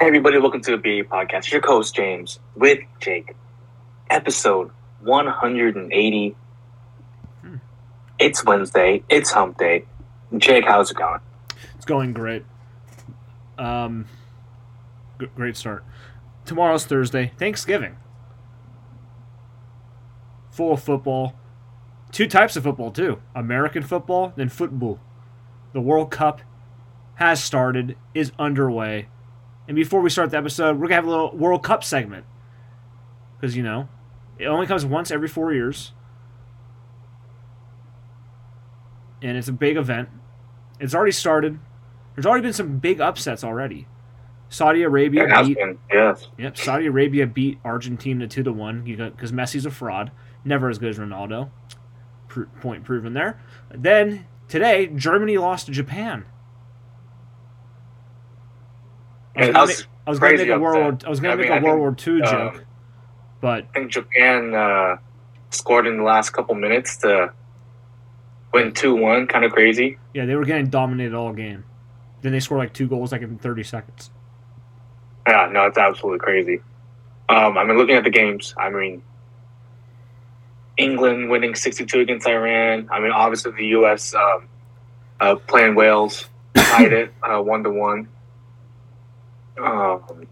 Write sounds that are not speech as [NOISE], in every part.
Hey everybody, welcome to the BA Podcast. It's your co-host James with Jake. Episode 180. Hmm. It's Wednesday. It's hump day. Jake, how's it going? It's going great. Um, g- great start. Tomorrow's Thursday, Thanksgiving. Full of football. Two types of football too: American football, then football. The World Cup has started, is underway, and before we start the episode, we're gonna have a little World Cup segment because you know it only comes once every four years, and it's a big event. It's already started. There's already been some big upsets already. Saudi Arabia beat been, yes. Yep, Saudi Arabia beat Argentina two to one because Messi's a fraud, never as good as Ronaldo. Pro- point proven there. Then today, Germany lost to Japan. I was make, I was gonna make a World War. I was gonna I make mean, a World War II um, joke, but I think Japan uh, scored in the last couple minutes to win 2-1. Kind of crazy. yeah, they were getting dominated all game. Then they scored like two goals like in thirty seconds. Yeah, no, it's absolutely crazy. Um, I mean, looking at the games, I mean, England winning 62 against Iran. I mean, obviously the U.S. Um, uh, playing Wales tied it uh, one to one. Um,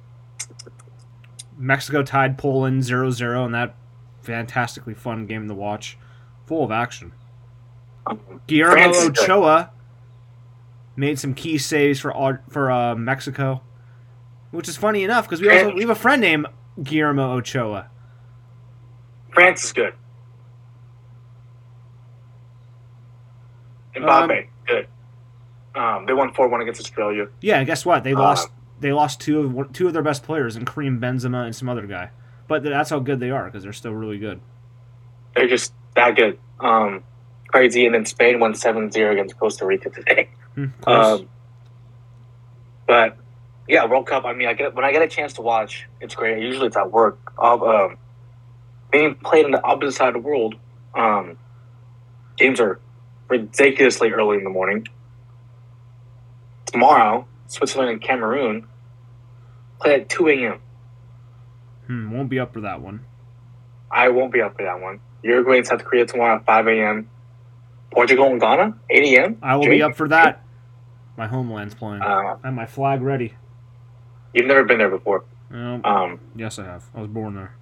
Mexico tied Poland 0-0 in that fantastically fun game to watch, full of action. um, Guillermo France. Ochoa made some key saves for for uh, Mexico, which is funny enough because we also we have a friend named Guillermo Ochoa. France is good. Mbappe, good. Um, they won four one against Australia. Yeah, and guess what? They lost they lost two of two of their best players, in Karim Benzema and some other guy. But that's how good they are because they're still really good. They're just that good. Um, crazy. And then Spain won 7-0 against Costa Rica today. [LAUGHS] Close. Um, but yeah, World Cup. I mean, I get when I get a chance to watch, it's great. Usually, it's at work. Of um, being played on the opposite side of the world. Um, games are ridiculously early in the morning. Tomorrow, Switzerland and Cameroon play at two a.m. hmm, won't be up for that one. I won't be up for that one. Uruguay and South Korea tomorrow at five a.m. Portugal and Ghana eight a.m. I will Jake? be up for that. My homeland's playing. Uh, I have my flag ready. you've never been there before. Um, Um, yes, I have. I was born there.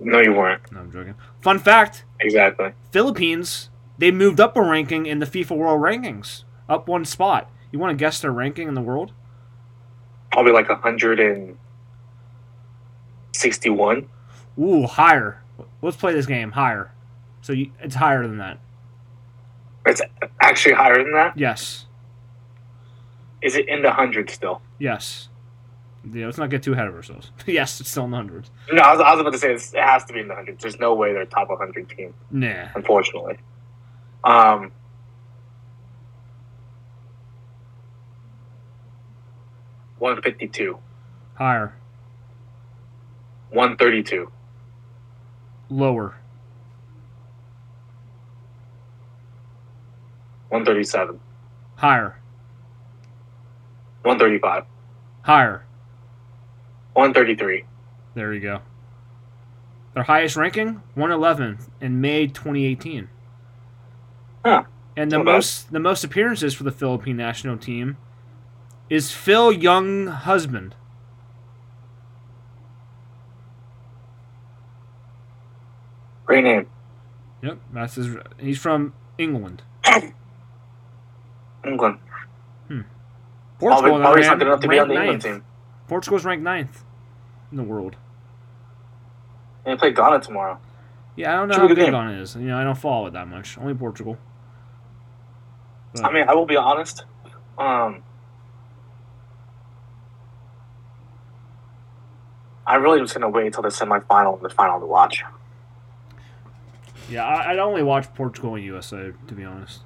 no, you weren't. No, I'm joking. Fun fact: Exactly. Philippines, they moved up a ranking in the FIFA World Rankings, up one spot. You want to guess their ranking in the world? Probably like hundred and sixty-one. Ooh, higher. Let's play this game higher. So you, it's higher than that. It's actually higher than that. Yes, Is it in the hundreds still? yes. Yeah, let's not get too ahead of ourselves. [LAUGHS] yes, it's still in the hundreds. No, I was, I was about to say it has to be in the hundreds. There's no way they're top 100 team, Nah. unfortunately. Um, one fifty-two, Higher. one thirty-two, Lower. one thirty-seven, Higher. one thirty-five, Higher. one thirty-three. There you go. Their highest ranking, 111 in May 2018. Huh. And the Not bad. most the most appearances for the Philippine national team is Phil Younghusband. Great name. Yep, that's his. He's from England. England. Portugal, Probably, probably other hand, something enough to be on ranked the England ninth. team. Portugal's ranked ninth in the world. And they play Ghana tomorrow. Yeah, I don't know Should how good game. Ghana is. You know, I don't follow it that much. Only Portugal. I mean, I will be honest. Um, I really was gonna wait until the semifinal and the final to watch. Yeah, I, I'd only watch Portugal and USA to be honest.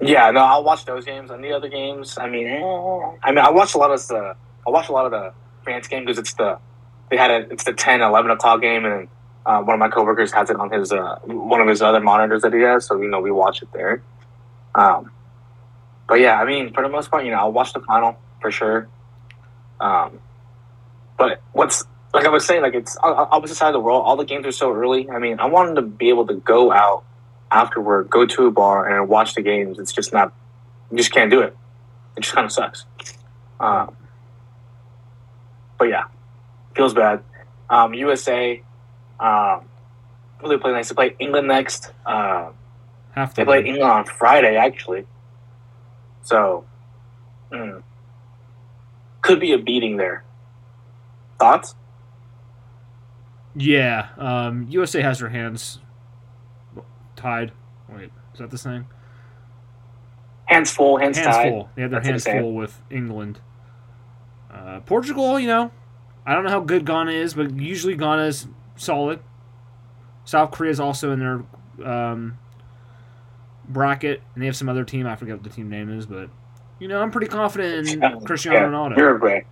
Yeah, no, I'll watch those games and the other games. I mean, I mean, I watched a lot of the, I watch a lot of the France game because it's the, they had a, it's the 10, 11 o'clock game, and uh, one of my coworkers has it on his, uh, one of his other monitors that he has, so you know we watch it there. Um, but yeah, I mean, for the most part, you know, I'll watch the final for sure. Um, but what's like I was saying, like it's opposite side of the world. All the games are so early. I mean, I wanted to be able to go out afterward, go to a bar and watch the games. It's just not, you just can't do it. It just kind of sucks. Um, but yeah, feels bad. Um, USA, um, they play next? They play England next. Uh, Half they the play England on Friday, actually. So, mm, could be a beating there. Thoughts? Yeah, um, USA has their hands tied. Wait, is that the saying? Hands full, hands, Hands tied. full. They have their That's hands full with England. Uh, Portugal, you know, I don't know how good Ghana is, but usually Ghana is solid. South Korea is also in their um, bracket, and they have some other team. I forget what the team name is, but you know, I'm pretty confident in Cristiano yeah, Ronaldo. Uruguay.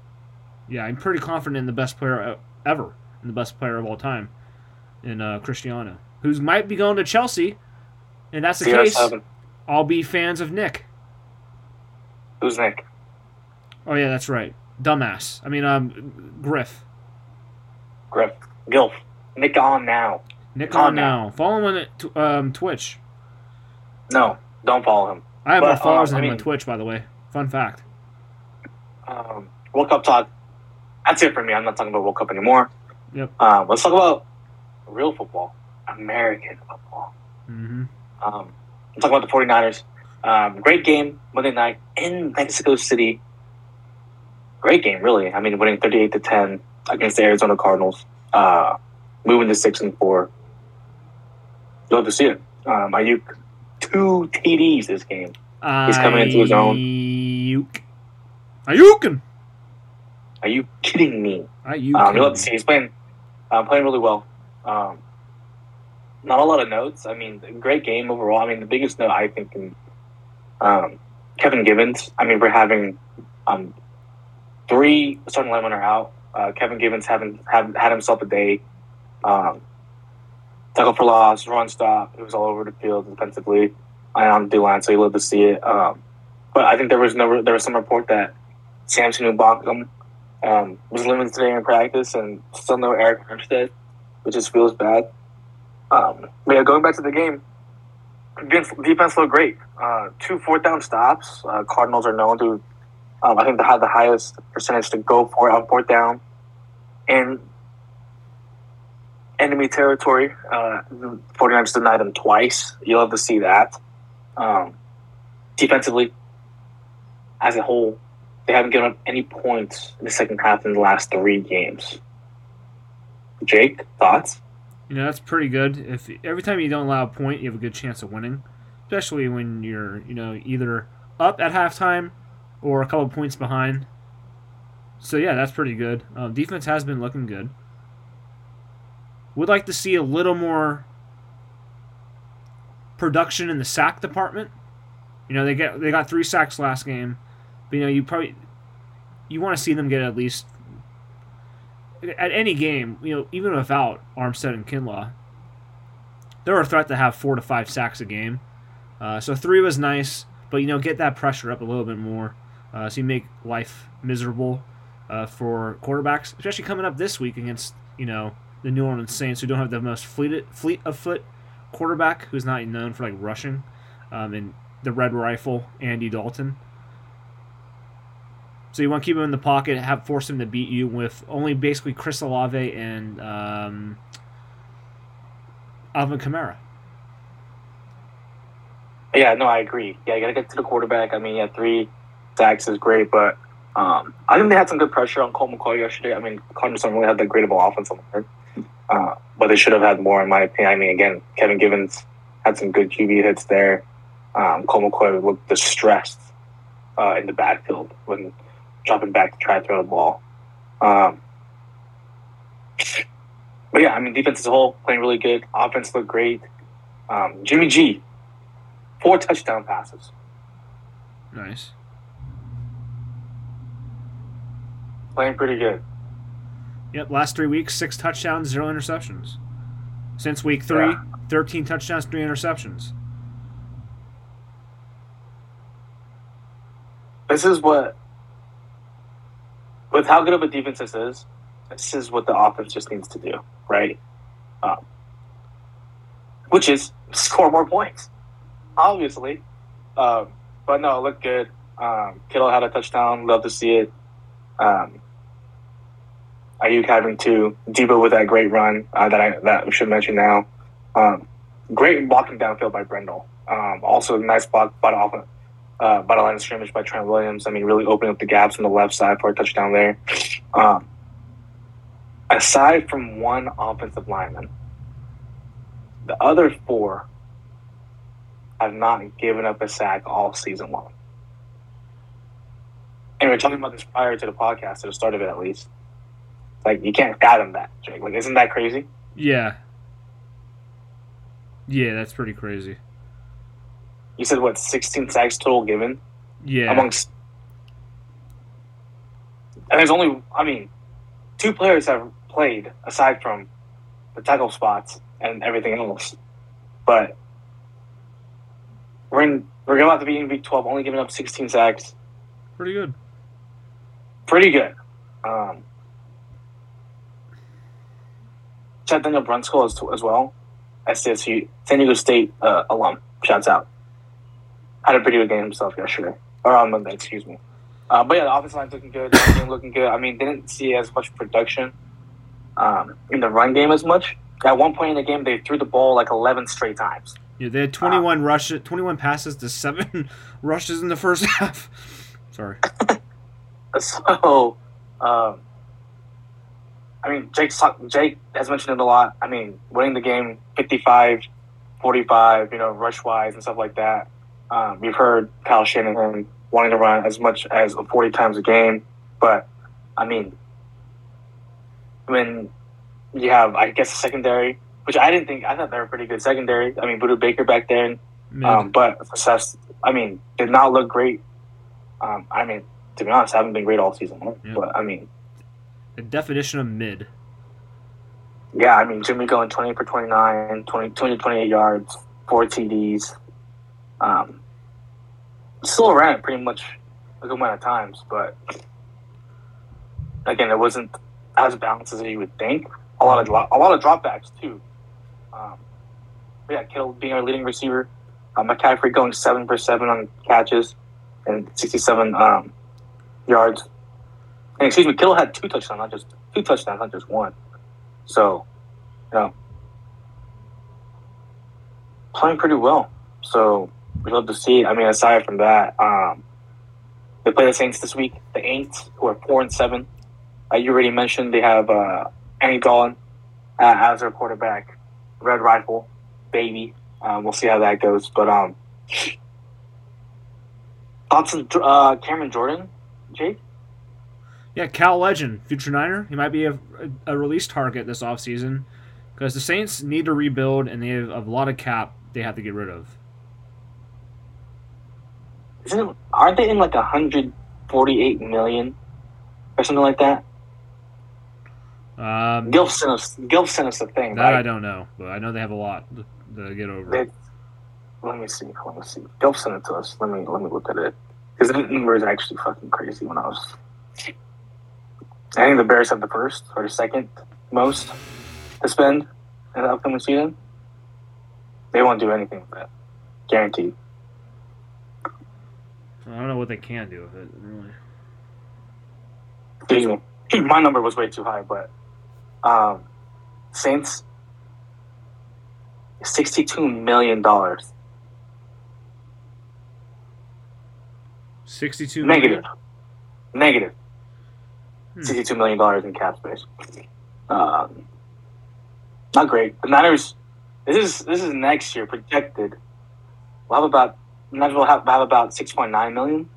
Yeah, I'm pretty confident in the best player ever, and the best player of all time, in uh, Cristiano, who's might be going to Chelsea, and that's the case. CR7. I'll be fans of Nick. Who's Nick? Oh yeah, that's right. Dumbass. I mean, um, Griff. Griff. Gilf. Nick on now. Nick Oh, on no. now. Follow him on um, Twitch. No, don't follow him. I have But, more followers um, than I him on Twitch, by the way. Fun fact. Um, World Cup talk. That's it for me. I'm not talking about World Cup anymore. Yep. Um, let's talk about real football, American football. hmm Um, I'm talking about the 49ers. Um, great game Monday night in Mexico City. Great game, really. I mean, winning 38 to 10 against the Arizona Cardinals, uh, moving to six and four. You love to see it. Um, Aiyuk, two TDs this game. He's coming into his own. Aiyuk. Ayukin. Are you kidding me? Um, you love to see he's playing, uh, playing really well. Um, not a lot of notes. I mean, great game overall. I mean, the biggest note I think, in, um, Kevin Givens. I mean, we're having um, three starting linemen are out. Uh, Kevin Givens haven't have, had himself a day. Um, tackle for loss, run stop. It was all over the field defensively. I on D line, so you love to see it. Um, but I think there was no there was some report that Samson Ebukam um, was limited today in practice, and still no Arik Armstead, which just feels bad. Um, but yeah, going back to the game, defense, looked great. Uh, two fourth down stops. Uh, Cardinals are known to, um, I think, they had the highest percentage to go for on fourth down, in enemy territory. Uh, the 49ers denied them twice. You love to see that. Um, defensively, as a whole, they haven't given up any points in the second half in the last three games. Jake, thoughts? You know, that's pretty good. If every time you don't allow a point, you have a good chance of winning, especially when you're, you know, either up at halftime or a couple points behind. So yeah, that's pretty good. Um, defense has been looking good. Would like to see a little more production in the sack department. You know, they get they got three sacks last game, but you know, you probably you want to see them get at least at any game, you know, even without Armstead and Kinlaw, they're a threat to have four to five sacks a game. Uh, so three was nice, but you know, get that pressure up a little bit more, uh, so you make life miserable uh, for quarterbacks, especially coming up this week against you know the New Orleans Saints, who don't have the most fleet fleet of foot quarterback, who's not known for like rushing, um, and the Red Rifle Andy Dalton. So you want to keep him in the pocket, have force him to beat you with only basically Chris Olave and um, Alvin Kamara. Yeah, no, I agree. Yeah, you got to get to the quarterback. I mean, yeah, three sacks is great, but um, I think they had some good pressure on Colt McCoy yesterday. I mean, don't really have that great of an offense on there, uh, but they should have had more, in my opinion. I mean, again, Kevin Givens had some good QB hits there. Um, Colt McCoy looked distressed uh, in the backfield when dropping back to try to throw the ball. Um, but yeah, I mean, defense as a whole playing really good. Offense looked great. Um, Jimmy G, four touchdown passes. Nice. Playing pretty good. Yep, last three weeks, six touchdowns, zero interceptions. Since week three, Yeah. 13 touchdowns, three interceptions. This is what, with how good of a defense this is, this is what the offense just needs to do, right? Um, which is score more points, obviously. Um, but no, it looked good. Um, Kittle had a touchdown. Love to see it. Um, Aiyuk having two. Debo with that great run uh, that I that we should mention now. Um, great blocking downfield by Brendel. Um, also, nice block by the off, uh, by line of scrimmage by Trent Williams. I mean, really opening up the gaps on the left side for a touchdown there. Um, aside from one offensive lineman, the other four have not given up a sack all season long. And we are talking about this prior to the podcast, at the start of it at least. Like you can't fathom that. Like, isn't that crazy? Yeah. Yeah, that's pretty crazy. You said what, sixteen sacks total given? Yeah. Amongst and there's only I mean, two players have played aside from the tackle spots and everything else. But we're in we're about to be in week twelve, only giving up sixteen sacks. Pretty good. Pretty good. Um Chad Daniel Brunskill as, as well. SDSU San Diego State uh, alum. Shouts out. Had a pretty good game himself yesterday. Or on Monday, excuse me. Uh, but yeah, the offensive line's looking good. The looking good. I mean, didn't see as much production um, in the run game as much. At one point in the game, they threw the ball like 11 straight times. Yeah, they had 21 uh, rushes, 21 passes to seven [LAUGHS] rushes in the first [LAUGHS] half. Sorry. [LAUGHS] so, um, I mean, Jake Jake has mentioned it a lot. I mean, winning the game 55, 45, you know, rush wise and stuff like that. Um, we've heard Kyle Shanahan wanting to run as much as 40 times a game, but I mean, when you have, I guess, a secondary, which I didn't think, I thought they were pretty good secondary. I mean, Budda Baker back then, um, but assessed, I mean, did not look great. Um, I mean, to be honest, I haven't been great all season long, yeah. but I mean, the definition of mid. Yeah, I mean, Jimmy going 20 for 29, 20, 20 28 yards, four TDs. Um, still ran it pretty much a good amount of times, but again, it wasn't as balanced as you would think. A lot of a lot of dropbacks too. Um, yeah, Kittle being our leading receiver, uh, McCaffrey going seven for seven on catches and sixty-seven um, yards. And excuse me, Kittle had two touchdowns, not just two touchdowns, not just one. So, you know, playing pretty well. So we love to see. I mean, aside from that, um, they play the Saints this week. The Aints, who are four and seven. Uh, you already mentioned they have uh, Andy Dalton uh, as their quarterback. Red Rifle, baby. Um, we'll see how that goes. But um, thoughts on uh, Cameron Jordan, Jake? Yeah, Cal Legend, future Niner. He might be a, a release target this offseason because the Saints need to rebuild and they have a lot of cap they have to get rid of. Isn't aren't they in like a hundred forty eight million or something like that? Um, Gilf sent us. Gilf sent us a thing. That right? I don't know, but I know they have a lot to, get over. They, let me see. Let me see. Gilf sent it to us. Let me let me look at it because the number is actually fucking crazy. When I was I think the Bears have the first or the second most to spend in the upcoming season. They won't do anything with that. Guaranteed. I don't know what they can do with it, really. [CLEARS THROAT] My number was way too high, but um, Saints, sixty-two million dollars. Sixty-two negative. Negative. Hmm. Sixty-two million dollars in cap space. Um, not great. The Niners. This is this is next year projected. We'll have about Niners will have, have about six point nine million.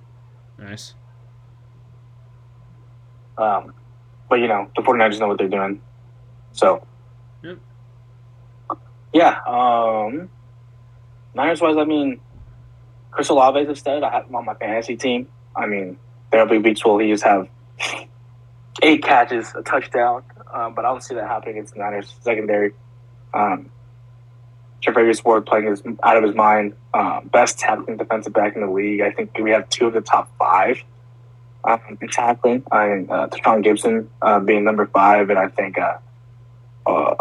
Nice. Um, but you know the 49ers know what they're doing, so. Yep. Yeah. Um, Niners wise, I mean, Chris Olave is instead. I have him on my fantasy team. I mean, there'll be weeks where he just have eight catches, a touchdown. Um, but I don't see that happening against the Niners secondary. Um, Charvarius Ward playing his, out of his mind. Um, best tackling defensive back in the league. I think we have two of the top five um, in tackling. I uh, Tashaun Gipson uh, being number five, and I think uh, uh,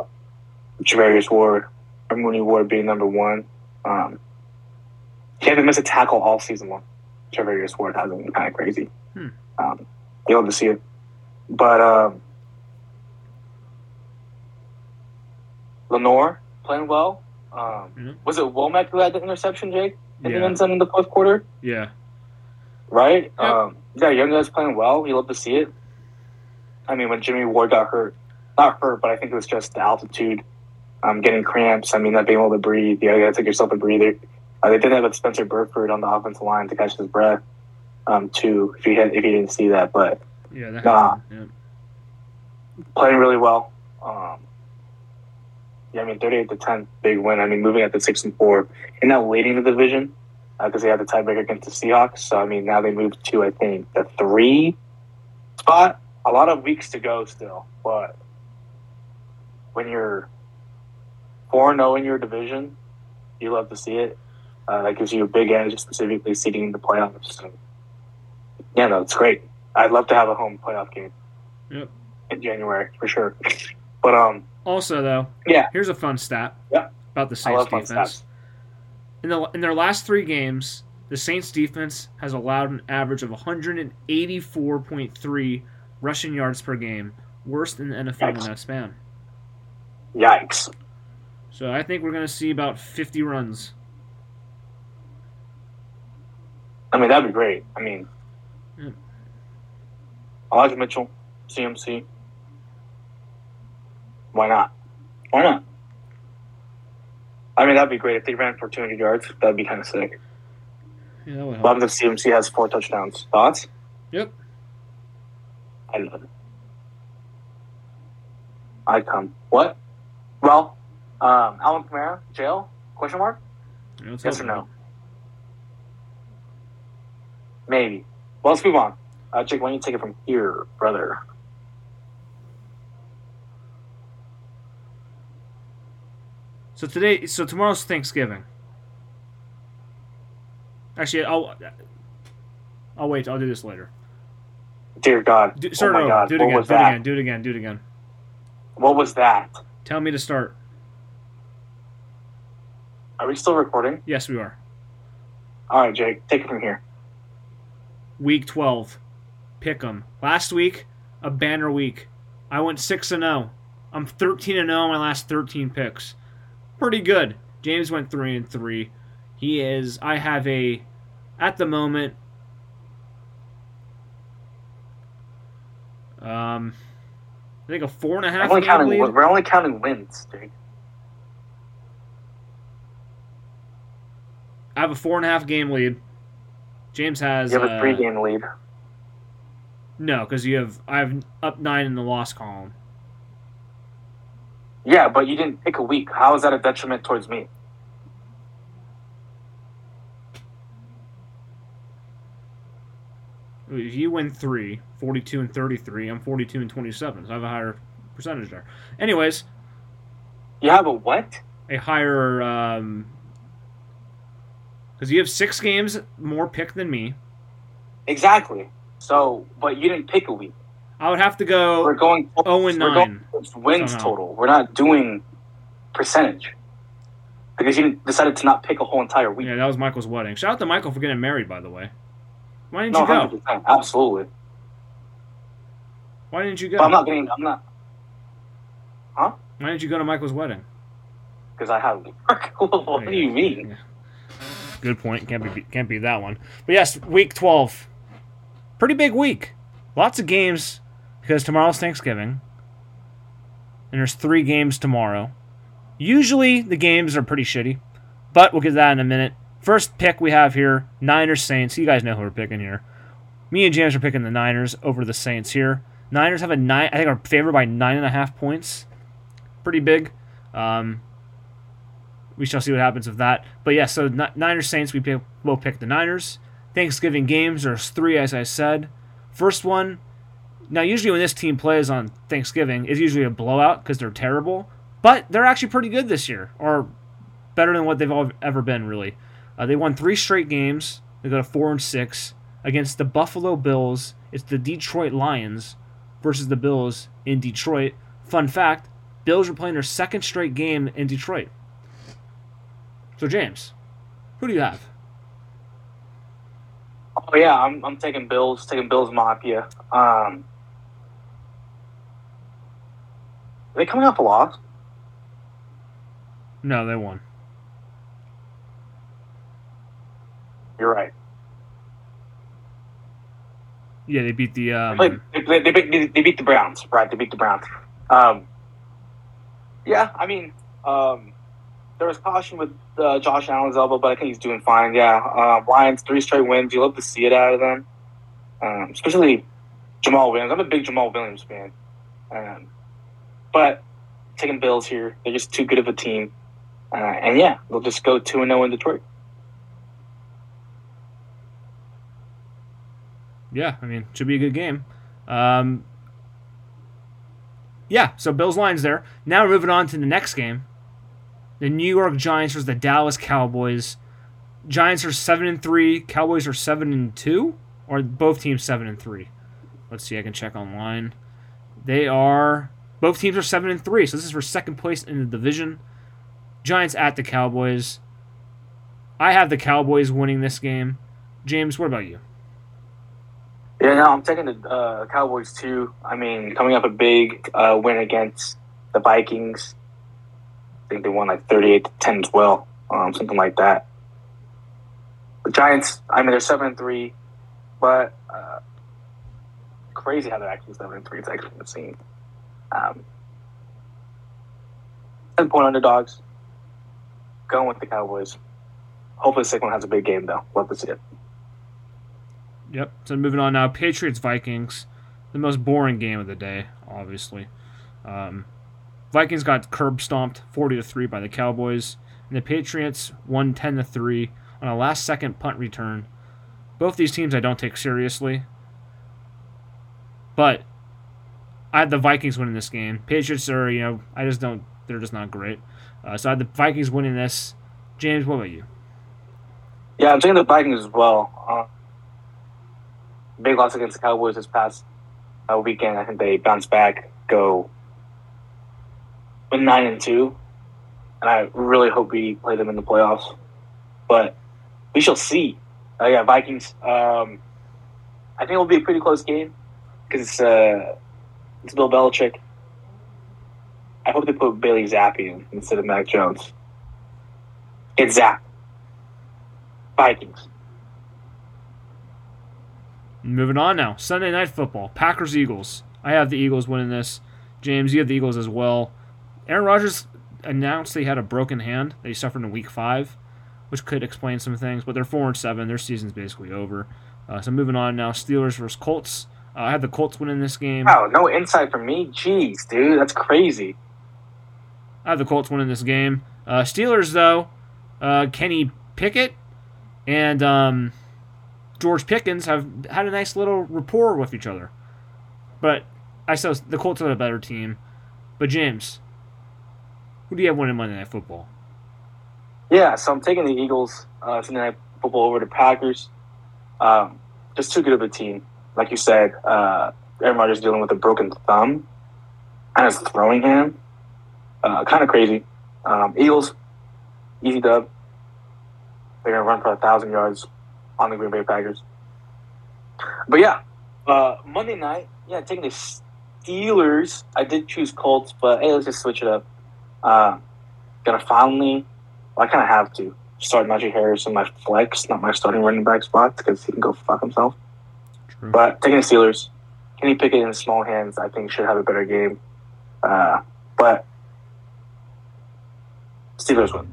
Charvarius Ward or Mooney Ward being number one. Um, he hasn't missed a tackle all season long. Charvarius Ward hasn't been kind of crazy. Hmm. Um, you love to see it, but um, Lenoir playing well. Um, Mhm. Was it Womack who had the interception, Jake, in the end zone in the fourth quarter? Yeah. right? Yep. Um, yeah, young guys playing well. You love to see it. I mean, when Jimmy Ward got hurt, not hurt, but I think it was just the altitude, um, getting cramps. I mean, not being able to breathe. You got to take yourself a breather. Uh, they did have a Spencer Burford on the offensive line to catch his breath, um, too. If you had, if you didn't see that, but Yeah. That Nah. happened. playing really well. Um, yeah, I mean, thirty-eight to ten, big win. I mean, moving at the six and four, and now leading the division because they had the tiebreaker against the Seahawks. So I mean, now they moved to I think the three spot. A lot of weeks to go still, but when you're four and zero in your division, you love to see it. Uh, that gives you a big edge, specifically seeding in the playoffs. So, yeah, no, it's great. I'd love to have a home playoff game Yep. in January for sure. [LAUGHS] But um, Also, though, Yeah. Here's a fun stat. Yeah. About the Saints defense. In the in their last three games, the Saints defense has allowed an average of 184.3 rushing yards per game, worse than the NFL in Yikes. that span. yikes! So I think we're going to see about 50 runs. I mean, that'd be great. I mean, Yeah. Elijah Mitchell, CMC. Why not? Why not? I mean, that'd be great if they ran for 200 yards. That'd be kind of sick. Yeah, that would help. Love if CMC has four touchdowns. Thoughts? Yep. I love it. I come. What? Well, um, Alvin Kamara, jail? Question mark? Yeah, Yes or no? Maybe. Well, let's move on. Uh, Jake, why don't you take it from here, brother? So today, so tomorrow's Thanksgiving. Actually, I'll I'll wait. I'll do this later. Dear God. Do, oh my over. God. Do it what again. Do it again. Do it again. Do it again. What was that? Tell me to start. Are we still recording? Yes, we are. All right, Jake, take it from here. Week 12. Pick 'em. Last week, a banner week. I went 6 and 0. I'm 13 and 0 on my last 13 picks. Pretty good. James went 3 and 3. He is I have a at the moment um I think a four and a half. We're only, counting, lead. we're only counting wins, Jake. I have a four and a half game lead. James has You have a uh, three game lead. No, because you have I have up nine in the loss column. Yeah, but you didn't pick a week. How is that a detriment towards me? If you win three, 42 and 33, I'm 42 and 27, so I have a higher percentage there. Anyways, You have a what? a higher, um, because you have six games more pick than me. Exactly. So, but you didn't pick a week. I would have to go. We're going. 0 and we're going 9. towards wins total. We're not doing percentage because you decided to not pick a whole entire week. Yeah, that was Michael's wedding. Shout out to Michael for getting married, by the way. Why didn't no, you go? hundred percent, absolutely. Why didn't you go? But I'm not getting. I'm not Huh? Why didn't you go to Michael's wedding? because I have work. [LAUGHS] what do you mean? Yeah. Good point. Can't be can't be that one. But yes, week twelve, pretty big week. Lots of games because tomorrow's Thanksgiving, and there's three games tomorrow. Usually the games are pretty shitty, but we'll get to that in a minute. First pick we have here: Niners Saints. You guys know who we're picking here. Me and James are picking the Niners over the Saints here. Niners have a nine. I think are favored by nine and a half points. Pretty big. Um, we shall see what happens with that. But yeah, so Ni- Niners Saints, we pick, will pick the Niners. Thanksgiving games, there's three, as I said. First one, now usually when this team plays on Thanksgiving, it's usually a blowout because they're terrible, but they're actually pretty good this year, or better than what they've ever been, really. Uh, they won three straight games. They go to four and six. against the Buffalo Bills. It's the Detroit Lions versus the Bills in Detroit. Fun fact Bills are playing their second straight game in Detroit. So, James, who do you have? Oh yeah, I'm I'm taking Bills, taking Bills Mafia. Um, are they coming off a loss? No, they won. You're right. Yeah, they beat the. Um, They, they, they, beat, they beat the Browns, right? They beat the Browns. Um, yeah, I mean, um, there was caution with uh, Josh Allen's elbow, but I think he's doing fine. Yeah, uh, Lions three straight wins. You love to see it out of them, um, especially Jamaal Williams. I'm a big Jamaal Williams fan, um, but taking Bills here, they're just too good of a team, uh, and yeah, they'll just go two and zero in Detroit. Yeah, I mean, should be a good game. Um, yeah, so Bills lines there. Now moving on to the next game. The New York Giants versus the Dallas Cowboys. Giants are seven and three. Cowboys are seven and two, or both teams seven and three. Let's see. I can check online. They are both teams are seven and three. So this is for second place in the division. Giants at the Cowboys. I have the Cowboys winning this game. James, what about you? Yeah, no, I'm taking the uh, Cowboys too. I mean, coming up a big uh, win against the Vikings. I think they won like 38 to 10 as well, um, something like that. The Giants, I mean, they're seven and three, but uh, crazy how they're actually seven and three. It's actually insane. Um, ten point underdogs. Going with the Cowboys. Hopefully, Saquon has a big game though. Love to see it. Yep. So moving on now, Patriots Vikings, the most boring game of the day, obviously. Um, Vikings got curb stomped, forty to three by the Cowboys, and the Patriots won ten to three on a last second punt return. Both these teams I don't take seriously, but I had the Vikings winning this game. Patriots are you know I just don't they're just not great. Uh, so I had the Vikings winning this. James, what about you? Yeah, I'm taking the Vikings as well. Uh, big loss against the Cowboys this past uh, weekend. I think they bounce back, go nine and two, and I really hope we play them in the playoffs. But we shall see. Uh, yeah, Vikings. Um, I think it'll be a pretty close game because uh, it's Bill Belichick. I hope they put Bailey Zappe in instead of Mac Jones. It's Zapp. Vikings. Moving on now. Sunday night football. Packers Eagles. I have the Eagles winning this. James, you have the Eagles as well. Aaron Rodgers announced they had a broken hand that he suffered in week five, which could explain some things, but they're four and seven. Their season's basically over. Uh, so moving on now, Steelers versus Colts. Uh, I have the Colts winning this game. Wow, no insight from me? Jeez, dude, that's crazy. I have the Colts winning this game. Uh, Steelers, though, uh, Kenny Pickett and um, George Pickens have had a nice little rapport with each other. But I still the Colts are the better team. But James, who do you have winning Monday Night Football? Yeah, so I'm taking the Eagles uh, Sunday Night Football over the Packers. Um, just too good of a team. Like you said, uh, Aaron Rodgers dealing with a broken thumb and his throwing hand. Uh, kind of crazy. Um, Eagles, easy dub. They're going to run for a thousand yards on the Green Bay Packers. But yeah, uh, Monday night, yeah, taking the Steelers. I did choose Colts, but hey, let's just switch it up. Uh, gonna finally, well, I kind of have to start Najee Harris in my flex, not my starting running back spot, because he can go fuck himself. True. But taking the Steelers, Kenny Pickett in small hands, I think should have a better game. Uh, but Steelers win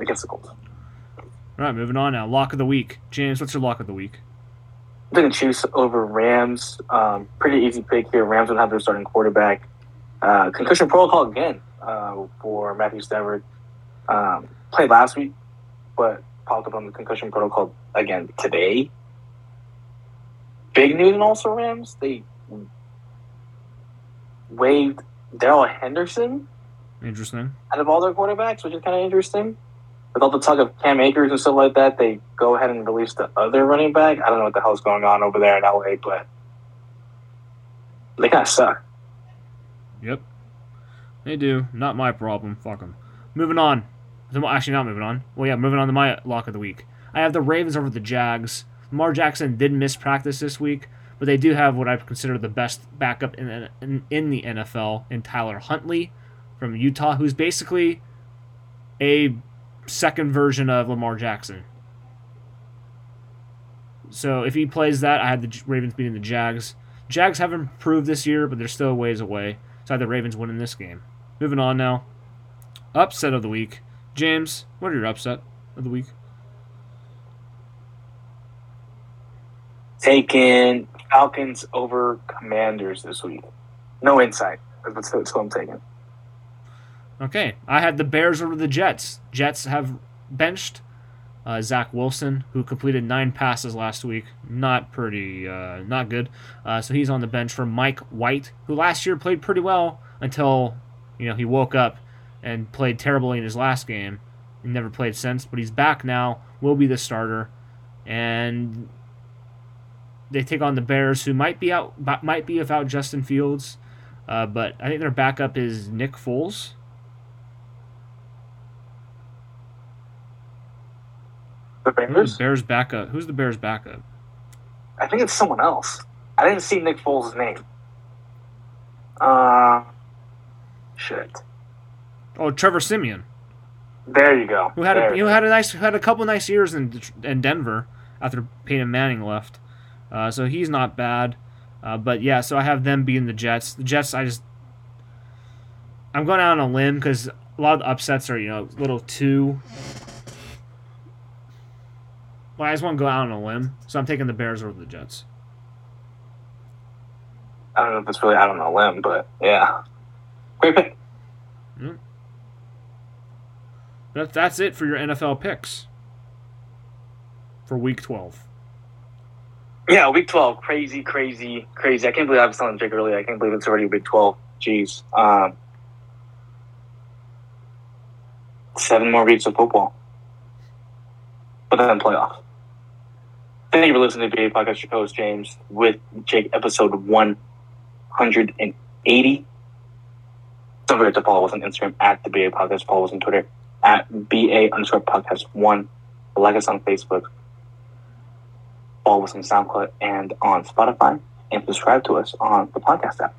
against the Colts. All right, moving on now. Lock of the week. James, what's your lock of the week? I'm taking Chiefs over Rams. Um, pretty easy pick here. Rams will have their starting quarterback. Uh, concussion protocol again uh, for Matthew Stafford. Um, played last week, but popped up on the concussion protocol again today. Big news and also Rams. They waived Darrell Henderson Interesting. out of all their quarterbacks, which is kind of interesting. with all the talk of Cam Akers and stuff like that, they go ahead and release the other running back. I don't know what the hell's going on over there in LA, but they kind of suck. Yep. They do. Not my problem. Fuck them. Moving on. Actually, not moving on. Well, yeah, moving on to my lock of the week. I have the Ravens over the Jags. Lamar Jackson did miss practice this week, but they do have what I consider the best backup in, in, in the NFL in Tyler Huntley from Utah, who's basically a second version of Lamar Jackson. So if he plays that, I had the Ravens beating the Jags. Jags have improved this year, but they're still a ways away. So I had the Ravens winning this game. Moving on now. Upset of the week. James, what are your upset of the week? Taking Falcons over Commanders this week. No insight. That's what I'm taking. Okay, I had the Bears over the Jets. Jets have benched uh, Zach Wilson, who completed nine passes last week. Not pretty, uh, not good. Uh, so he's on the bench for Mike White, who last year played pretty well until you know he woke up and played terribly in his last game. He never played since, but he's back now. Will be the starter, and they take on the Bears, who might be out, might be without Justin Fields, uh, but I think their backup is Nick Foles. The Bears? Bears backup. Who's the Bears backup? I think it's someone else. I didn't see Nick Foles' name. Uh, shit. Oh, Trevor Siemian. There you go. Who had there a, who had a nice had a couple nice years in in Denver after Peyton Manning left. Uh, so he's not bad. Uh, but yeah, so I have them being the Jets. The Jets, I just I'm going out on a limb because a lot of the upsets are you know a little too well, I just want to go out on a limb, so I'm taking the Bears over the Jets. I don't know if it's really out on a limb, but yeah, great pick. Mm. That, that's it for your NFL picks for Week 12. Yeah, Week 12, crazy, crazy, crazy. I can't believe I was telling Jake earlier. I can't believe it's already Week 12. Jeez. Um, seven more weeks of football, but then playoff. Thank you for listening to the BA Podcast. Your host James with Jake, episode one hundred and eighty. Don't forget to follow us on Instagram at the BA Podcast. Follow us on Twitter at BA underscore podcast one. Like us on Facebook. Follow us on SoundCloud and on Spotify, and subscribe to us on the podcast app.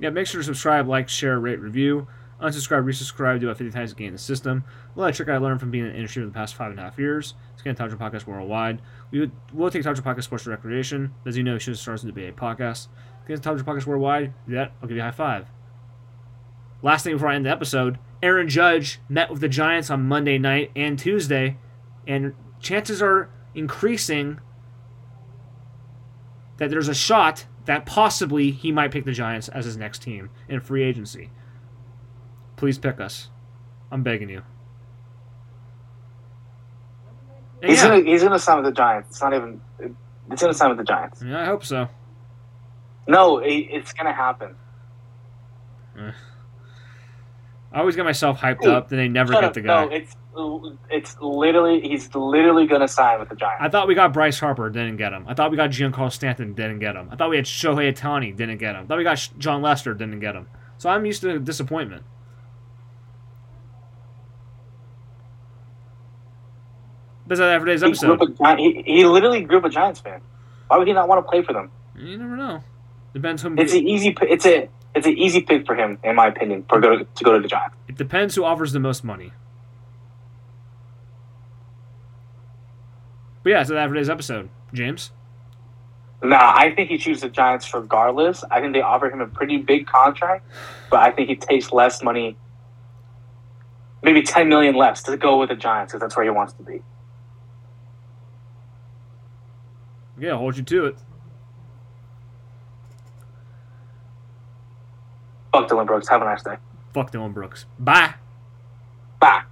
Yeah, make sure to subscribe, like, share, rate, review. Unsubscribe, resubscribe, do it 50 times to gain the system. A trick I learned from being in the industry for the past five and a half years. It's going to Tundra Podcast worldwide. We would, will take Tundra Podcast Sports Recreation. As you know, it should start in the BA podcast. Get Tundra Podcast worldwide. Do that. I'll give you a high five. Last thing before I end the episode Aaron Judge met with the Giants on Monday night and Tuesday, and chances are increasing that there's a shot that possibly he might pick the Giants as his next team in free agency. Please pick us. I'm begging you. And he's yeah. gonna he's gonna sign with the Giants. It's not even. It's gonna sign with the Giants. Yeah, I hope so. No, it, it's gonna happen. Eh. I always get myself hyped hey, up, then they never get up. the guy. No, it's it's literally he's literally gonna sign with the Giants. I thought we got Bryce Harper, didn't get him. I thought we got Giancarlo Stanton, didn't get him. I thought we had Shohei Ohtani, didn't get him. I thought we got Jon Lester, didn't get him. So I'm used to disappointment. That's that today's episode. He, he, he, literally grew up a Giants fan. Why would he not want to play for them? You never know. Depends who. It's an easy. It's a. It's an easy pick for him, in my opinion, for go to, to go to the Giants. It depends who offers the most money. But yeah, so that for today's episode, James. Nah, I think he chooses the Giants regardless. I think they offer him a pretty big contract, but I think he takes less money, maybe ten million less, to go with the Giants because that's where he wants to be. Yeah, hold you to it. Fuck Dillon Brooks. Have a nice day. Fuck Dillon Brooks. Bye. Bye.